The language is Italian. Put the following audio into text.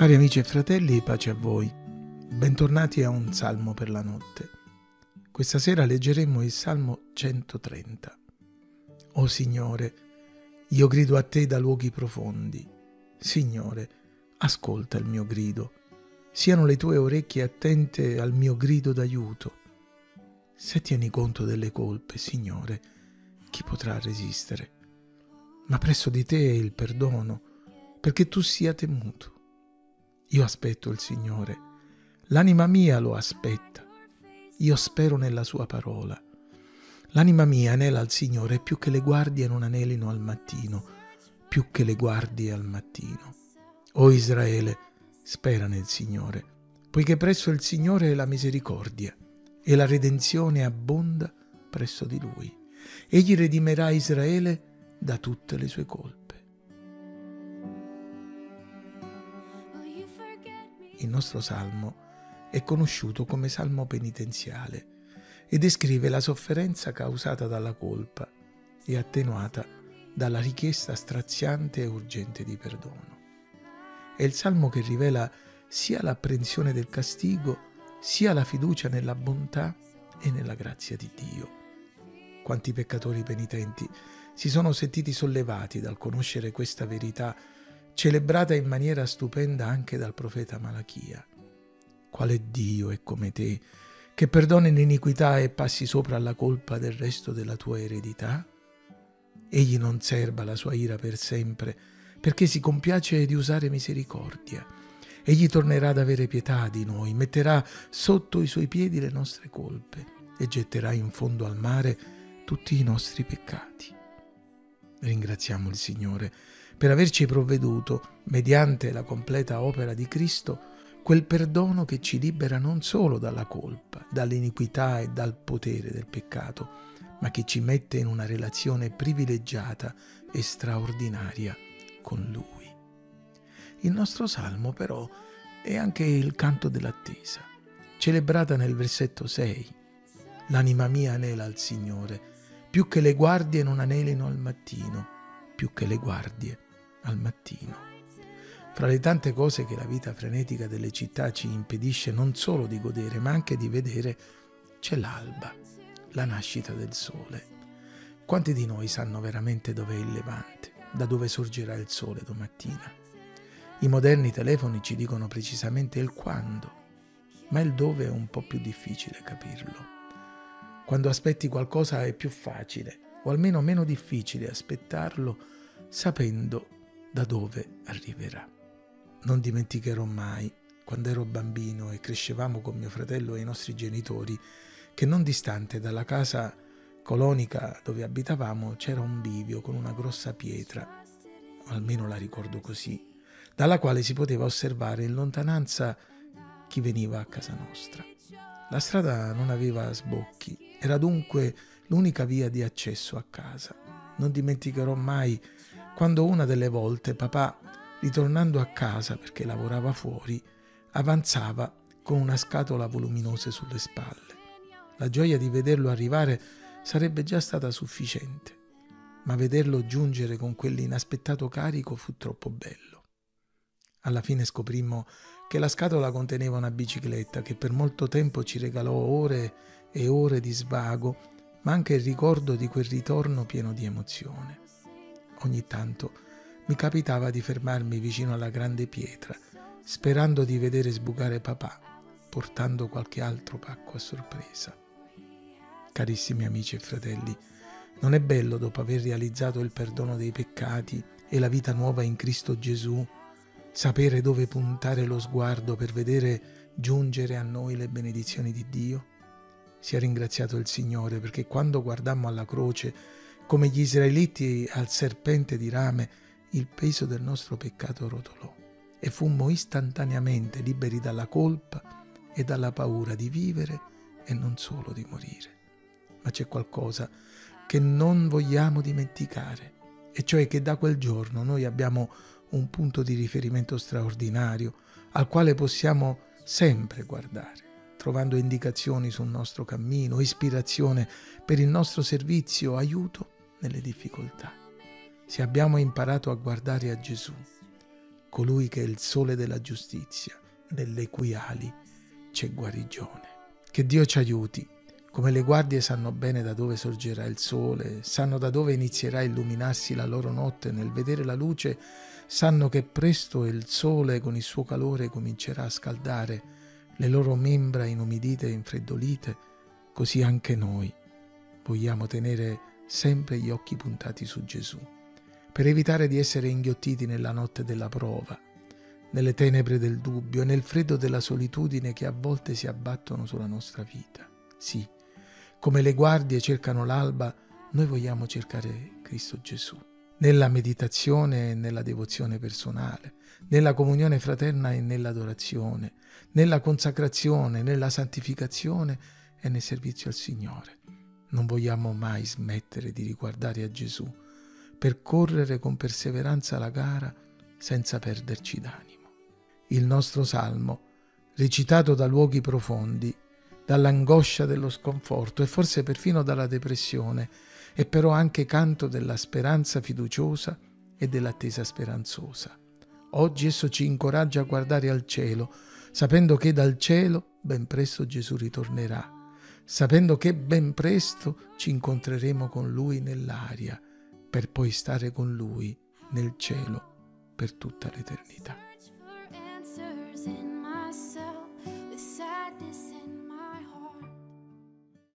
Cari amici e fratelli, pace a voi. Bentornati a un salmo per la notte. Questa sera leggeremo il Salmo 130. O Signore, io grido a te da luoghi profondi. Signore, ascolta il mio grido. Siano le tue orecchie attente al mio grido d'aiuto. Se tieni conto delle colpe, Signore, chi potrà resistere? Ma presso di te è il perdono, perché tu sia temuto. Io aspetto il Signore, l'anima mia lo aspetta, io spero nella sua parola. L'anima mia anela al Signore più che le guardie non anelino al mattino, più che le guardie al mattino. O Israele, spera nel Signore, poiché presso il Signore è la misericordia e la redenzione abbonda presso di Lui. Egli redimerà Israele da tutte le sue colpe. Il nostro salmo è conosciuto come salmo penitenziale e descrive la sofferenza causata dalla colpa e attenuata dalla richiesta straziante e urgente di perdono. È il salmo che rivela sia l'apprensione del castigo, sia la fiducia nella bontà e nella grazia di Dio. Quanti peccatori penitenti si sono sentiti sollevati dal conoscere questa verità celebrata in maniera stupenda anche dal profeta Malachia. Quale Dio è come te, che perdoni l'iniquità e passi sopra alla colpa del resto della tua eredità? Egli non serba la sua ira per sempre, perché si compiace di usare misericordia. Egli tornerà ad avere pietà di noi, metterà sotto i suoi piedi le nostre colpe e getterà in fondo al mare tutti i nostri peccati. Ringraziamo il Signore per averci provveduto, mediante la completa opera di Cristo, quel perdono che ci libera non solo dalla colpa, dall'iniquità e dal potere del peccato, ma che ci mette in una relazione privilegiata e straordinaria con Lui. Il nostro salmo però è anche il canto dell'attesa, celebrata nel versetto 6. L'anima mia anela al Signore, più che le guardie non anelino al mattino, più che le guardie al mattino. Fra le tante cose che la vita frenetica delle città ci impedisce non solo di godere, ma anche di vedere, c'è l'alba, la nascita del sole. Quanti di noi sanno veramente dov'è il levante, da dove sorgerà il sole domattina? I moderni telefoni ci dicono precisamente il quando, ma il dove è un po' più difficile capirlo. Quando aspetti qualcosa è più facile, o almeno meno difficile aspettarlo, sapendo da dove arriverà. Non dimenticherò mai, quando ero bambino e crescevamo con mio fratello e i nostri genitori, che non distante dalla casa colonica dove abitavamo c'era un bivio con una grossa pietra, almeno la ricordo così, dalla quale si poteva osservare in lontananza chi veniva a casa nostra. La strada non aveva sbocchi, era dunque l'unica via di accesso a casa. Non dimenticherò mai quando una delle volte papà, ritornando a casa perché lavorava fuori, avanzava con una scatola voluminosa sulle spalle. La gioia di vederlo arrivare sarebbe già stata sufficiente, ma vederlo giungere con quell'inaspettato carico fu troppo bello. Alla fine scoprimmo che la scatola conteneva una bicicletta che per molto tempo ci regalò ore e ore di svago, ma anche il ricordo di quel ritorno pieno di emozione. Ogni tanto mi capitava di fermarmi vicino alla grande pietra, sperando di vedere sbucare papà, portando qualche altro pacco a sorpresa. Carissimi amici e fratelli, non è bello dopo aver realizzato il perdono dei peccati e la vita nuova in Cristo Gesù, sapere dove puntare lo sguardo per vedere giungere a noi le benedizioni di Dio? Sia ringraziato il Signore perché quando guardammo alla croce come gli israeliti al serpente di rame, il peso del nostro peccato rotolò e fummo istantaneamente liberi dalla colpa e dalla paura di vivere e non solo di morire. Ma c'è qualcosa che non vogliamo dimenticare, e cioè che da quel giorno noi abbiamo un punto di riferimento straordinario al quale possiamo sempre guardare trovando indicazioni sul nostro cammino, ispirazione per il nostro servizio, aiuto nelle difficoltà. Se abbiamo imparato a guardare a Gesù, colui che è il sole della giustizia, nelle cui ali c'è guarigione. Che Dio ci aiuti. Come le guardie sanno bene da dove sorgerà il sole, sanno da dove inizierà a illuminarsi la loro notte, nel vedere la luce, sanno che presto il sole con il suo calore comincerà a scaldare le loro membra inumidite e infreddolite, così anche noi vogliamo tenere sempre gli occhi puntati su Gesù, per evitare di essere inghiottiti nella notte della prova, nelle tenebre del dubbio e nel freddo della solitudine che a volte si abbattono sulla nostra vita. Sì, come le guardie cercano l'alba, noi vogliamo cercare Cristo Gesù, nella meditazione e nella devozione personale, nella comunione fraterna e nell'adorazione, nella consacrazione, nella santificazione e nel servizio al Signore. Non vogliamo mai smettere di riguardare a Gesù, per correre con perseveranza la gara senza perderci d'animo il nostro salmo, recitato da luoghi profondi, dall'angoscia dello sconforto e forse perfino dalla depressione, è però anche canto della speranza fiduciosa e dell'attesa speranzosa. Oggi esso ci incoraggia a guardare al cielo, sapendo che dal cielo ben presto Gesù ritornerà, sapendo che ben presto ci incontreremo con Lui nell'aria, per poi stare con Lui nel cielo per tutta l'eternità.